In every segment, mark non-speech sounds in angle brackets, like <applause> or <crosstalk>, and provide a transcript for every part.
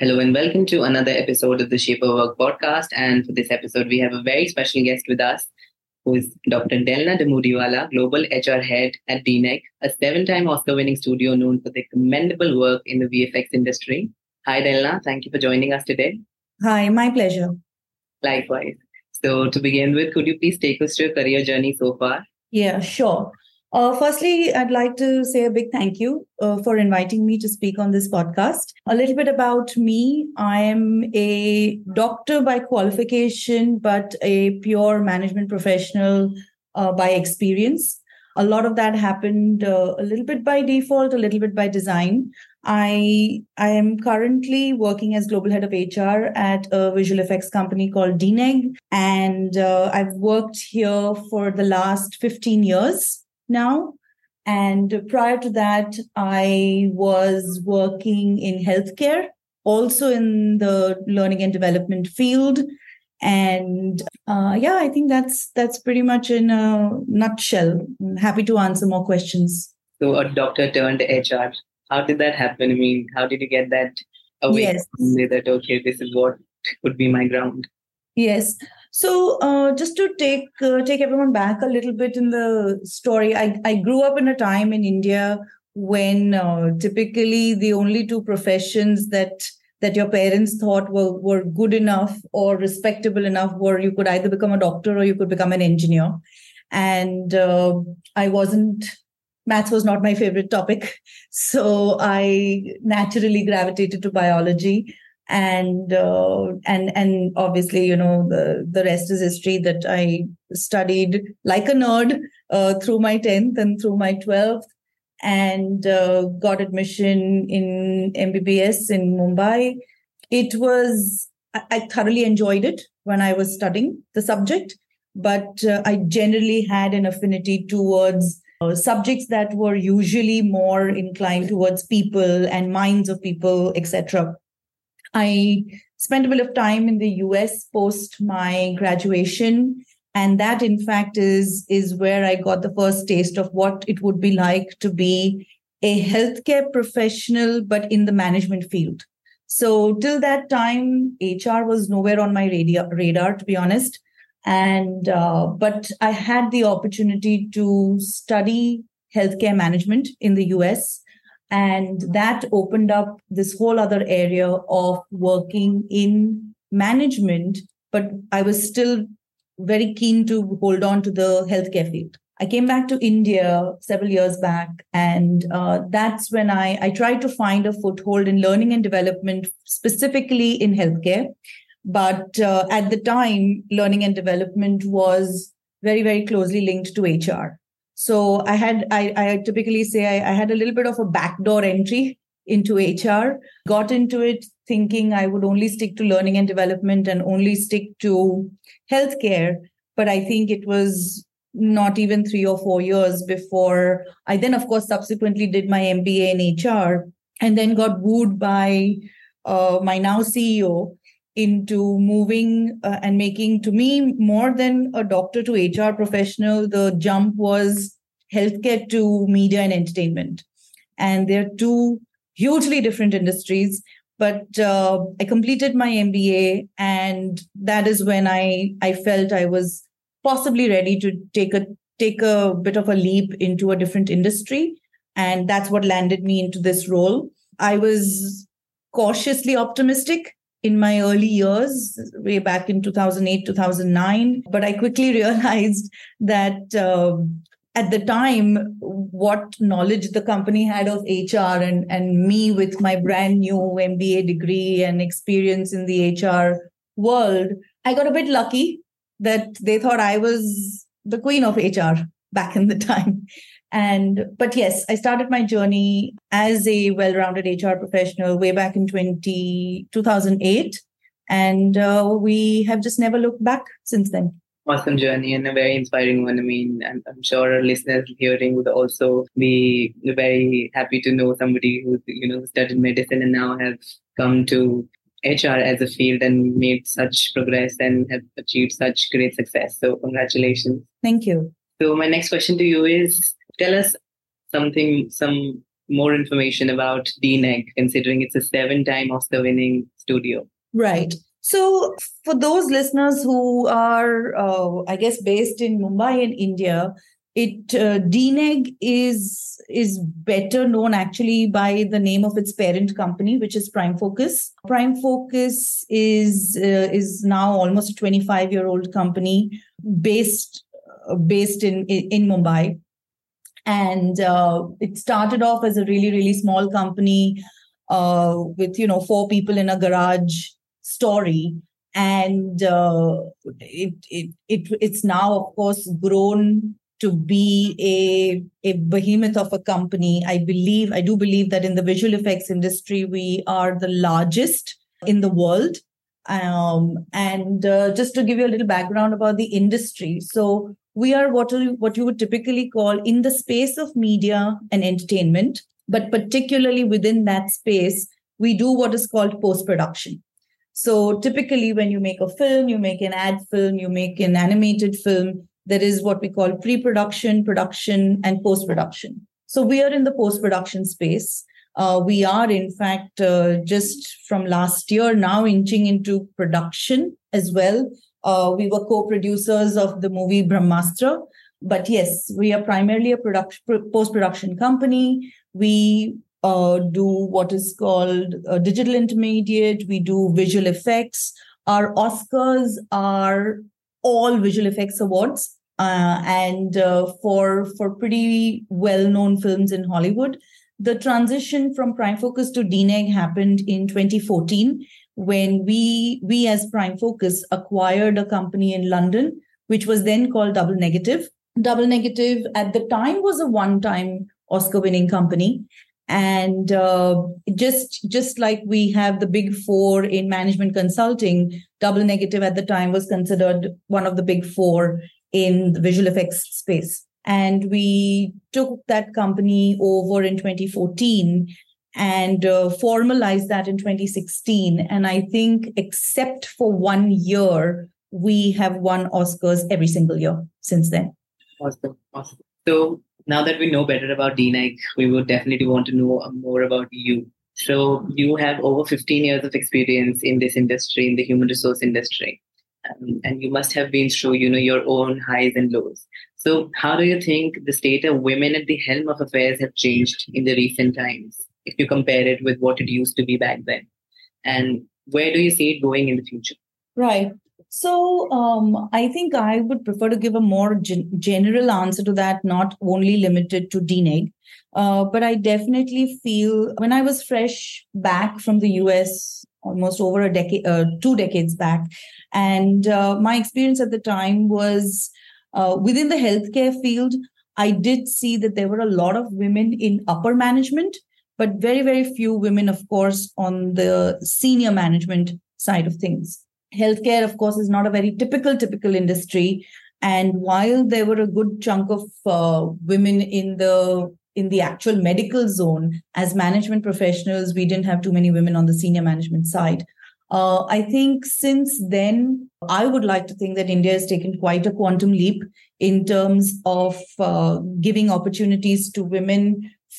Hello and welcome to another episode of the Shape of Work podcast. And for this episode, we have a very special guest with us, who is Dr. Delna Dhamodiwala, Global HR Head at DNEG, a seven-time Oscar-winning studio known for their commendable work in the VFX industry. Hi, Delna. Thank you for joining us today. Hi, my pleasure. Likewise. So, to begin with, could you please take us through your career journey so far? Yeah, sure. Uh, firstly, I'd like to say a big thank you uh, for inviting me to speak on this podcast. A little bit about me I am a doctor by qualification, but a pure management professional uh, by experience. A lot of that happened uh, a little bit by default, a little bit by design. I I am currently working as global head of HR at a visual effects company called DNEG, and uh, I've worked here for the last 15 years now. And prior to that, I was working in healthcare, also in the learning and development field. And uh, yeah, I think that's that's pretty much in a nutshell. I'm happy to answer more questions. So, a doctor turned HR. How did that happen? I mean, how did you get that away yes. that okay, this is what would be my ground? Yes. So, uh, just to take uh, take everyone back a little bit in the story, I, I grew up in a time in India when uh, typically the only two professions that that your parents thought were were good enough or respectable enough were you could either become a doctor or you could become an engineer, and uh, I wasn't. Maths was not my favorite topic, <laughs> so I naturally gravitated to biology and uh, and and obviously you know the the rest is history that i studied like a nerd uh, through my 10th and through my 12th and uh, got admission in mbbs in mumbai. It was I, I, thoroughly enjoyed it when i was studying the subject but uh, i generally had an affinity towards uh, subjects that were usually more inclined towards people and minds of people etc I spent a bit of time in the US post my graduation. And that, in fact, is, is where I got the first taste of what it would be like to be a healthcare professional, but in the management field. So, till that time, HR was nowhere on my radar, radar to be honest. And, uh, but I had the opportunity to study healthcare management in the US and that opened up this whole other area of working in management. But I was still very keen to hold on to the healthcare field. I came back to India several years back, and uh, that's when I, I tried to find a foothold in learning and development, specifically in healthcare. But uh, at the time, learning and development was very, very closely linked to HR. So I had, I, I typically say I, I had a little bit of a backdoor entry into HR, got into it thinking I would only stick to learning and development and only stick to healthcare. But I think it was not even three or four years before I then, of course, subsequently did my MBA in HR and then got wooed by uh, my now CEO into moving uh, and making to me more than a doctor to HR professional. The jump was healthcare to media and entertainment. And they're two hugely different industries. But uh, I completed my MBA, and that is when I, I felt I was possibly ready to take a take a bit of a leap into a different industry. And that's what landed me into this role. I was cautiously optimistic in my early years, way back in 2008, 2009. But I quickly <laughs> realized that uh, at the time, what knowledge the company had of HR and, and me with my brand new MBA degree and experience in the HR world, I got a bit lucky that they thought I was the queen of HR back in the <laughs> time. And but yes, I started my journey as a well-rounded HR professional way back in 20, 2008. And uh, we have just never looked back since then awesome journey and a very inspiring one. I mean, I'm, I'm sure our listeners hearing would also be very happy to know somebody who you know studied medicine and now have come to HR as a field and made such progress and have achieved such great success. So congratulations. Thank you. So my next question to you is tell us something, some more information about DNEG, considering it's a seven-time Oscar-winning studio. Right. So, for those listeners who are, uh, I guess, based in Mumbai in India, it uh, DNEG is is better known actually by the name of its parent company, which is Prime Focus. Prime Focus is uh, is now almost a 25 year old company based uh, based in in Mumbai, and uh, it started off as a really really small company uh, with you know four people in a garage story. And uh, it, it it it's now of course grown to be a a behemoth of a company. I believe i do believe that in the visual effects industry we are the largest in the world. Um, and uh, just to give you a little background about the industry. So we are what what you would typically call in the space of media and entertainment but particularly within that space we do what is called post production so typically, when you make a film, you make an ad film, you make an animated film, there is what we call pre production, production, and post production. So we are in the post production space. Uh, we are, in fact, uh, just from last year now inching into production as well. Uh, we were co producers of the movie Brahmastra. But yes, we are primarily a production post production company. We uh, do what is called a digital intermediate. We do visual effects. Our Oscars are all visual effects awards, uh, and uh, for for pretty well known films in Hollywood. The transition from Prime Focus to DNEG happened in 2014 when we we as Prime Focus acquired a company in London, which was then called Double Negative. Double Negative at the time was a one-time Oscar-winning company, and uh, just just like we have the big four in management consulting double negative at the time was considered one of the big four in the visual effects space and we took that company over in 2014 and uh, formalized that in 2016 and i think except for one year we have won oscars every single year since then awesome awesome so now that we know better about DNEG, we would definitely want to know more about you. So you have over 15 years of experience in this industry, in the human resource industry. Um, and you must have been through, you know, your own highs and lows. So how do you think the state of women at the helm of affairs have changed in the recent times, if you compare it with what it used to be back then? And where do you see it going in the future? Right. So um, I think I would prefer to give a more gen- general answer to that, not only limited to DNEG. Uh, but I definitely feel when I was fresh back from the US, almost over a decade, uh, two decades back, and uh, my experience at the time was uh, within the healthcare field. I did see that there were a lot of women in upper management, but very, very few women, of course, on the senior management side of things. Healthcare of course is not a very typical typical industry. And while there were a good chunk of uh, women in the in the actual medical zone as management professionals we didn't have too many women on the senior management side. Uh, i think since then i would like to think that india has taken quite a quantum leap in terms of uh, giving opportunities to women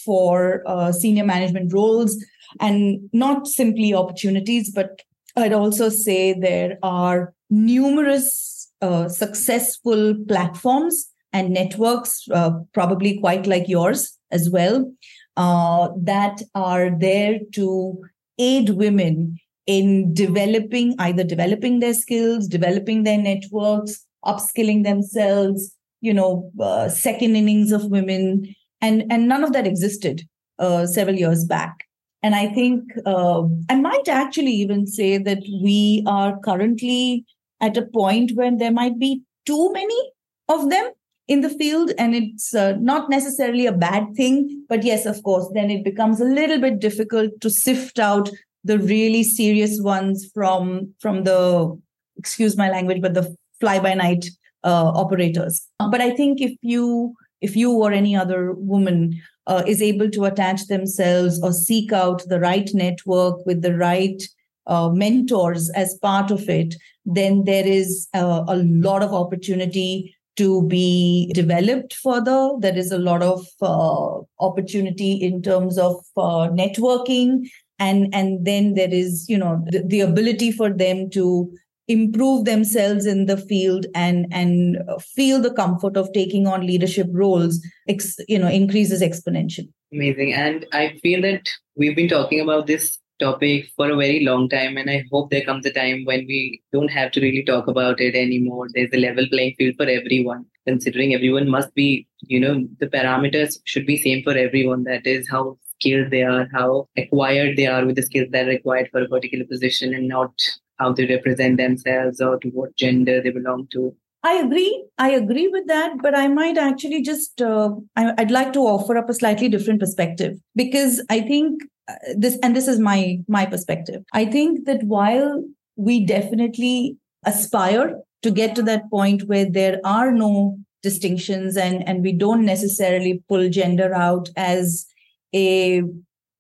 for uh, senior management roles and not simply opportunities but I'd also say there are numerous uh, successful platforms and networks, uh, probably quite like yours as well, uh, that are there to aid women in developing either developing their skills, developing their networks, upskilling themselves. You know, uh, second innings of women, and and none of that existed uh, several years back. And I think uh, I might actually even say that we are currently at a point when there might be too many of them in the field and it's uh, not necessarily a bad thing but yes of course then it becomes a little bit difficult to sift out the really serious ones from from the excuse my language but the fly by night uh, operators but i think if you if you or any other woman uh, is able to attach themselves or seek out the right network with the right uh, mentors as part of it then there is uh, a lot of opportunity to be developed further. There is a lot of uh, opportunity in terms of uh, networking, and and then there is you know the, the, ability for them to improve themselves in the field and and uh, feel the comfort of taking on leadership roles. Ex, you know increases exponentially. Amazing, and I feel that we've been talking about this topic for a very long time and i hope there comes a time when we don't have to really talk about it anymore there's a level playing field for everyone considering everyone must be you know the parameters should be same for everyone that is how skilled they are how acquired they are with the skills that are required for a particular position and not how they represent themselves or to what gender they belong to I agree. I agree with that, but I might actually just uh, I, would like to offer up a slightly different perspective because I think this and this is my my perspective i think that while we definitely aspire to get to that point where there are no distinctions and and we don't necessarily pull gender out as a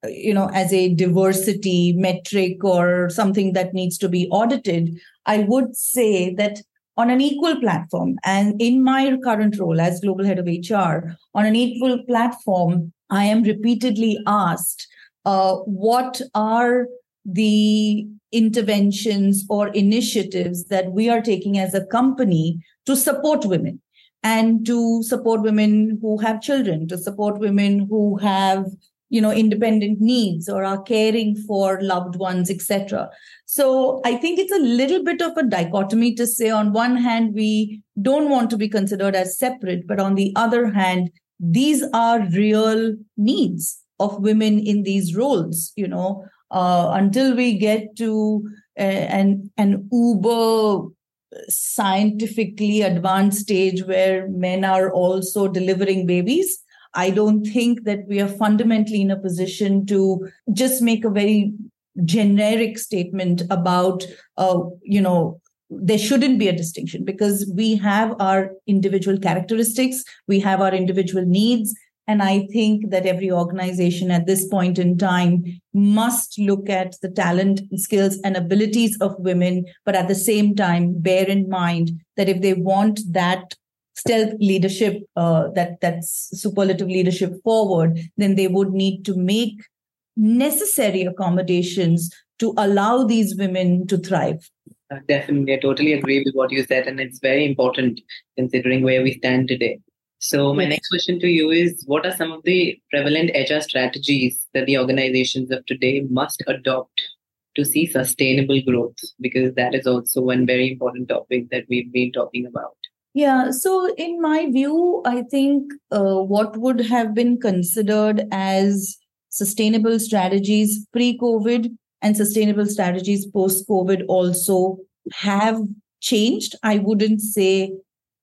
you know as a diversity metric or something that needs to be audited i would say that on an equal platform and in my current role as global head of hr on an equal platform i am repeatedly asked uh, what are the interventions or initiatives that we are taking as a company to support women and to support women who have children to support women who have you know independent needs or are caring for loved ones etc so i think it's a little bit of a dichotomy to say on one hand we don't want to be considered as separate but on the other hand these are real needs of women in these roles you know. Uh, until we get to uh, an an uber scientifically advanced stage where men are also delivering babies i don't think that we are fundamentally in a position to just make a very generic statement about uh, you know there shouldn't be a distinction because we have our individual characteristics we have our individual needs and I think that every organization at this point in time must look at the talent, skills, and abilities of women, but at the same time, bear in mind that if they want that stealth leadership, uh, that that's superlative leadership forward, then they would need to make necessary accommodations to allow these women to thrive. Uh, definitely, I totally agree with what you said, and it's very important considering where we stand today. So my next question to you is what are some of the prevalent HR strategies that the organizations of today must adopt to see sustainable growth? Because that is also one very important topic that we've been talking about. Yeah, so in my view, I think uh, what would have been considered as sustainable strategies pre COVID and sustainable strategies post COVID also have changed. I wouldn't say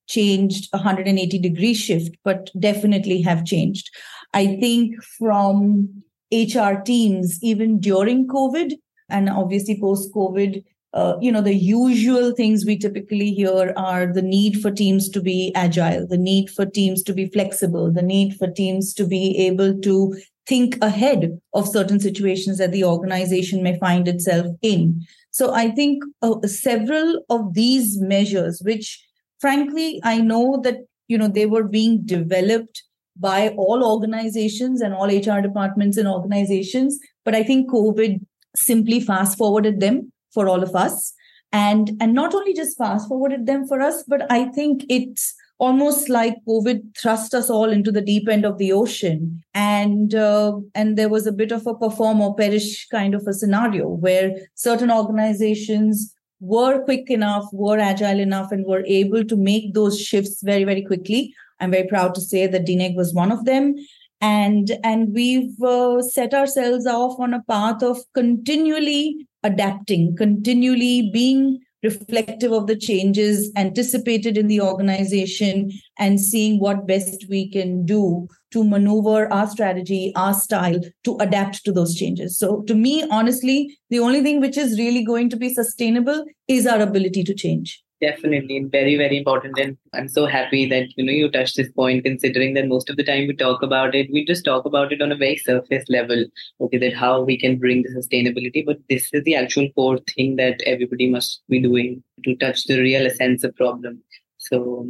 changed 180 degree shift, but definitely have changed. I think from HR teams, even during COVID and obviously post COVID, uh, you know, the usual things we typically hear are the need for teams to be agile, the need for teams to be flexible, the need for teams to be able to think ahead of certain situations that the organization may find itself in. So I think uh, several of these measures, which frankly, I know that you know they were being developed by all organizations and all HR departments and organizations, but I think COVID simply fast forwarded them for all of us, and and not only just fast forwarded them for us, but I think it's almost like COVID thrust us all into the deep end of the ocean, and uh, and there was a bit of a perform or perish kind of a scenario where certain organizations were quick enough, were agile enough, and were able to make those shifts very, very quickly. I'm very proud to say that DNEG was one of them. And, and we've uh, set ourselves off on a path of continually adapting, continually being reflective of the changes anticipated in the organization and seeing what best we can do to maneuver our strategy, our style to adapt to those changes. So, to me, honestly, the only thing which is really going to be sustainable is our ability to change. Definitely, very, very important. And I'm so happy that you know you touched this point, considering that most of the time we talk about it, we just talk about it on a very surface level. Okay, that how we can bring the sustainability, but this is the actual core thing that everybody must be doing to touch the real essence of problem. So,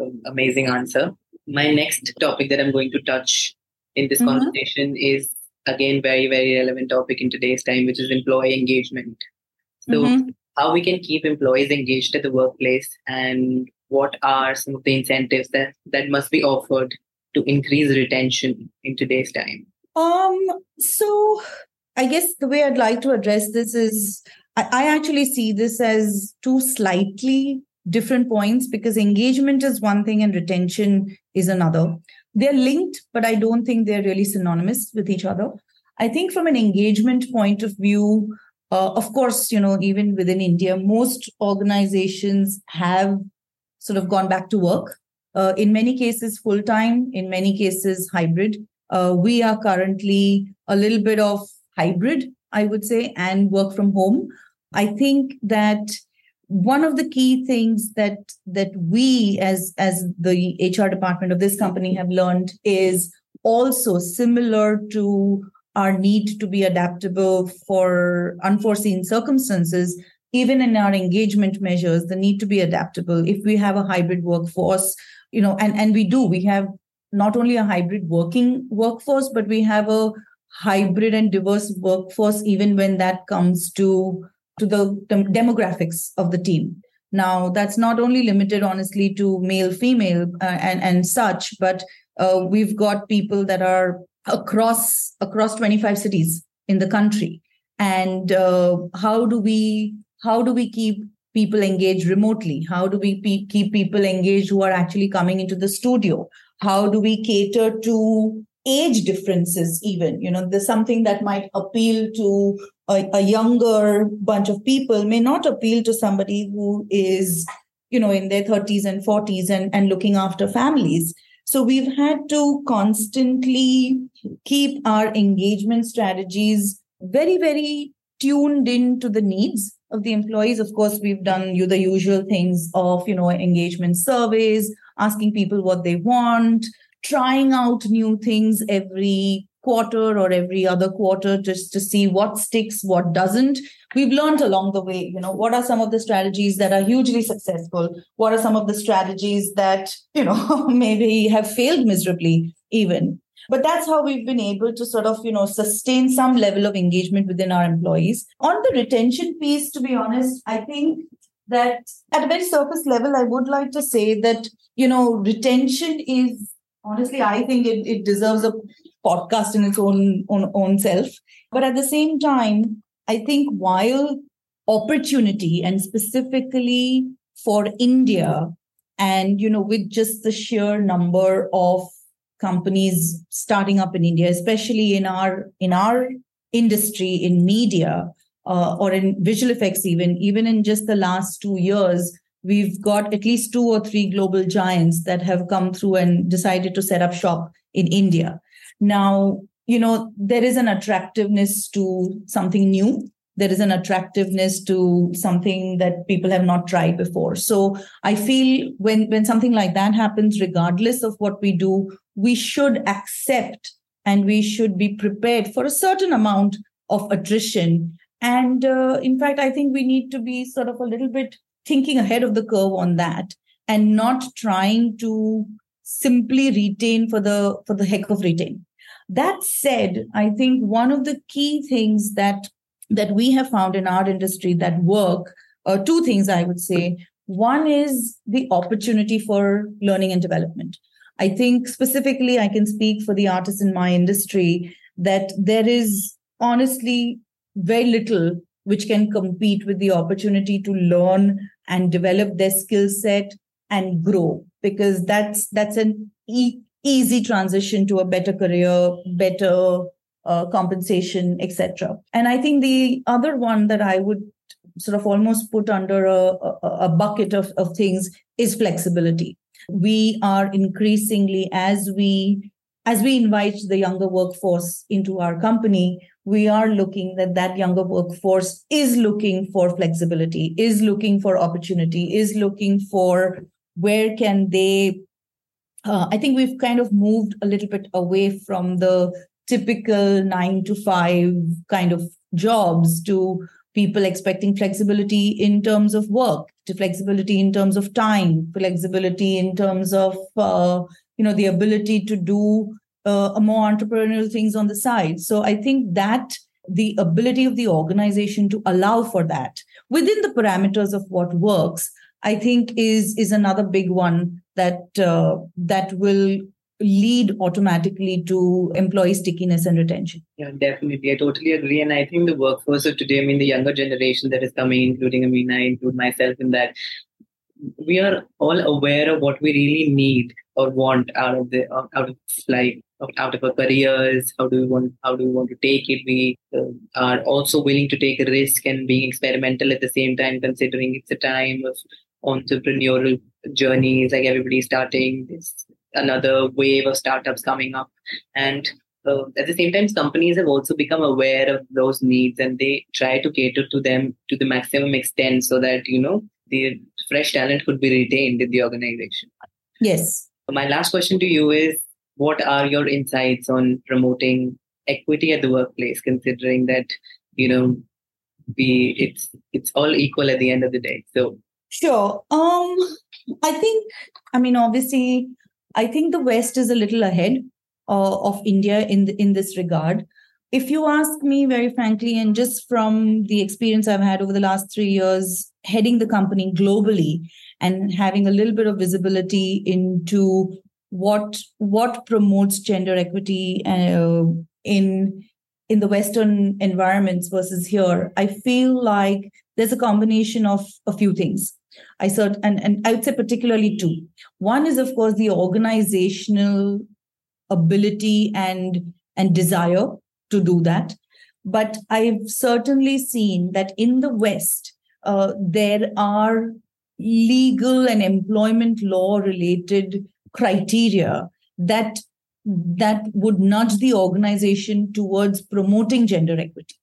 um, amazing answer. My next topic that I'm going to touch in this mm-hmm. conversation is again very, very relevant topic in today's time, which is employee engagement. So. Mm-hmm how we can keep employees engaged at the workplace and what are some of the incentives that, that must be offered to increase retention in today's time? Um, so I guess the way I'd like to address this is I, I actually see this as two slightly different points because engagement is one thing and retention is another. They're linked, but I don't think they're really synonymous with each other. I think from an engagement point of view, uh, of course, you know, even within India, most organizations have sort of gone back to work. Uh, in many cases, full time, in many cases, hybrid. Uh, we are currently a little bit of hybrid, I would say, and work from home. I think that one of the key things that that we as as the HR department of this company have learned is also similar to our need to be adaptable for unforeseen circumstances even in our engagement measures the need to be adaptable. If we have a hybrid workforce you know and and we do we have not only a hybrid working workforce but we have a hybrid and diverse workforce even when that comes to to the, demographics of the team. Now that's not only limited honestly to male female uh, and and such but uh, we've got people that are across across 25 cities in the country. And uh, how do we how do we keep people engaged remotely? How do we pe- keep people engaged who are actually coming into the studio? How do we cater to age differences even? You know there's something that might appeal to a, a younger bunch of people may not appeal to somebody who is you know in their 30s and 40s and, and looking after families so we've had to constantly keep our engagement strategies very, very tuned into the needs of the employees. Of course, we've done you the usual things of, you know, engagement surveys, asking people what they want, trying out new things every quarter or every other quarter just to see what sticks, what doesn't. We've learned along the way, you know, what are some of the strategies that are hugely successful? What are some of the strategies that, you know, <laughs> maybe have failed miserably even? But that's how we've been able to sort of, you know, sustain some level of engagement within our employees. On the retention piece, to be honest, I think that at a very surface level, I would like to say that, you know, retention is honestly, I think it, it deserves a podcast in its own, own own self. But at the same time, I think while opportunity and specifically for India, and you know, with just the sheer number of companies starting up in India, especially in our in our industry in media uh, or in visual effects, even even in just the last two years, we've got at least two or three global giants that have come through and decided to set up shop in India. Now, you know, there is an attractiveness to something new. There is an attractiveness to something that people have not tried before. So I feel when, when something like that happens, regardless of what we do, we should accept and we should be prepared for a certain amount of attrition. And uh, in fact, I think we need to be sort of a little bit thinking ahead of the curve on that and not trying to simply retain for the for the heck of retain that said i think one of the key things that that we have found in our industry that work uh, two things i would say. One is the opportunity for learning and development. I think specifically i can speak for the artists in my industry that there is honestly very little which can compete with the opportunity to learn and develop their skill set and grow because that's that's an e- easy transition to a better career better uh, compensation etc and i think the other one that i would sort of almost put under a, a, a bucket of, of things is flexibility. We are increasingly, as we as we invite the younger workforce into our company, we are looking that that younger workforce is looking for flexibility, is looking for opportunity, is looking for where can they. Uh, I think we've kind of moved a little bit away from the typical nine to five kind of jobs to people expecting flexibility in terms of work to flexibility in terms of time flexibility in terms of uh, you know the ability to do uh, more entrepreneurial things on the side. So i think that the ability of the organization to allow for that within the parameters of what works i think is is another big one that uh, that will lead automatically to employee stickiness and retention. Yeah, definitely. I totally agree. And I think the workforce of today, I mean, the younger generation that is coming, including, mean, I include myself in that, we are all aware of what we really need or want out of the out of life out of our careers how do we want how do we want to take it we uh, are also willing to take a risk and being experimental at the same time considering it's a time of entrepreneurial journeys like everybody starting this another wave of startups coming up. And uh, at the same time companies have also become aware of those needs and they try to cater to them to the maximum extent so that you know the fresh talent could be retained in the organization. Yes. My last question to you is what are your insights on promoting equity at the workplace considering that you know we it's it's all equal at the end of the day? So sure um i think i mean obviously I think the West is a little ahead uh, of India in the, in this regard. If you ask me very frankly, and just from the experience I've had over the last three years heading the company globally and having a little bit of visibility into what what promotes gender equity uh, in in the Western environments versus here, I feel like there's a combination of a few things. I said, and, and I would say particularly two. One is, of course, the organizational ability and and desire to do that. But I've certainly seen that in the West, uh, there are legal and employment law related criteria that that would nudge the organization towards promoting gender equity.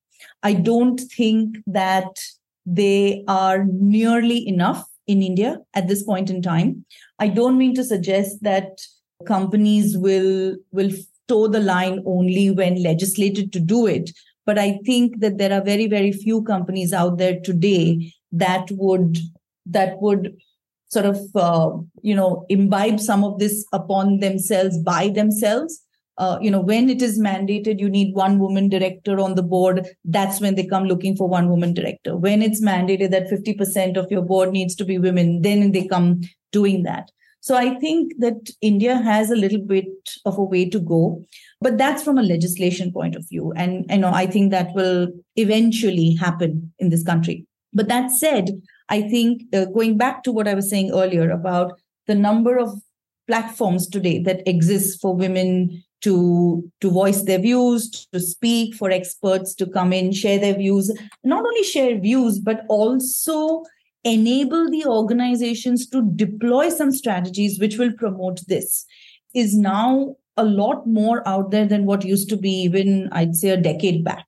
I don't think that they are nearly enough in India at this point in time. I don't mean to suggest that companies will will toe the line only when legislated to do it, but I think that there are very very few companies out there today that would that would sort of uh, you know imbibe some of this upon themselves by themselves uh, you know when it is mandated you need one woman director on the board. That's when they come looking for one woman director. When it's mandated that 50% of your board needs to be women then they come doing that. So i think that india has a little bit of a way to go but that's from a legislation point of view. And you know i think that will eventually happen in this country. But that said i think uh, going back to what i was saying earlier about the number of platforms today that exist for women to to voice their views to speak for experts to come in share their views. Not only share views but also enable the organizations to deploy some strategies which will promote this. Is now a lot more out there than what used to be even i'd say a decade back.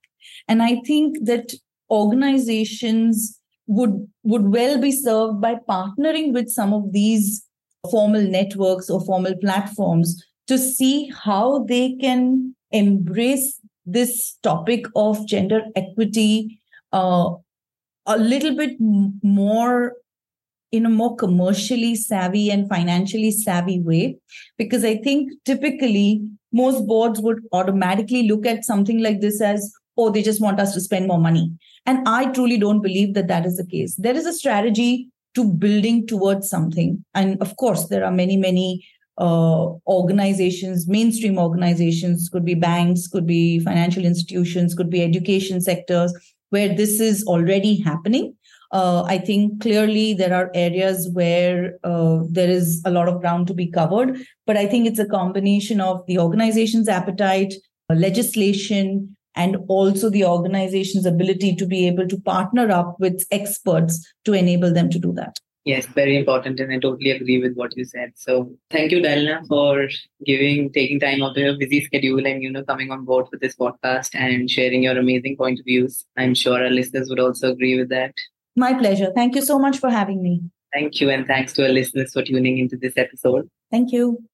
And i think that organizations would would well be served by partnering with some of these formal networks or formal platforms to see how they can embrace this topic of gender equity uh, a little bit more in a more commercially savvy and financially savvy way. Because i think typically most boards would automatically look at something like this as oh they just want us to spend more money. And i truly don't believe that that is the case. There is a strategy to building towards something. And of course there are many many uh, organizations, mainstream organizations, could be banks, could be financial institutions, could be education sectors, where this is already happening. Uh, I think clearly there are areas where uh, there is a lot of ground to be covered, but I think it's a combination of the organization's appetite, legislation, and also the organization's ability to be able to partner up with experts to enable them to do that. Yes, very important, and I totally agree with what you said. So, thank you, Delna, for giving, taking time out of your busy schedule, and you know, coming on board with this podcast and sharing your amazing point of views. I'm sure our listeners would also agree with that. My pleasure. Thank you so much for having me. Thank you, and thanks to our listeners for tuning into this episode. Thank you.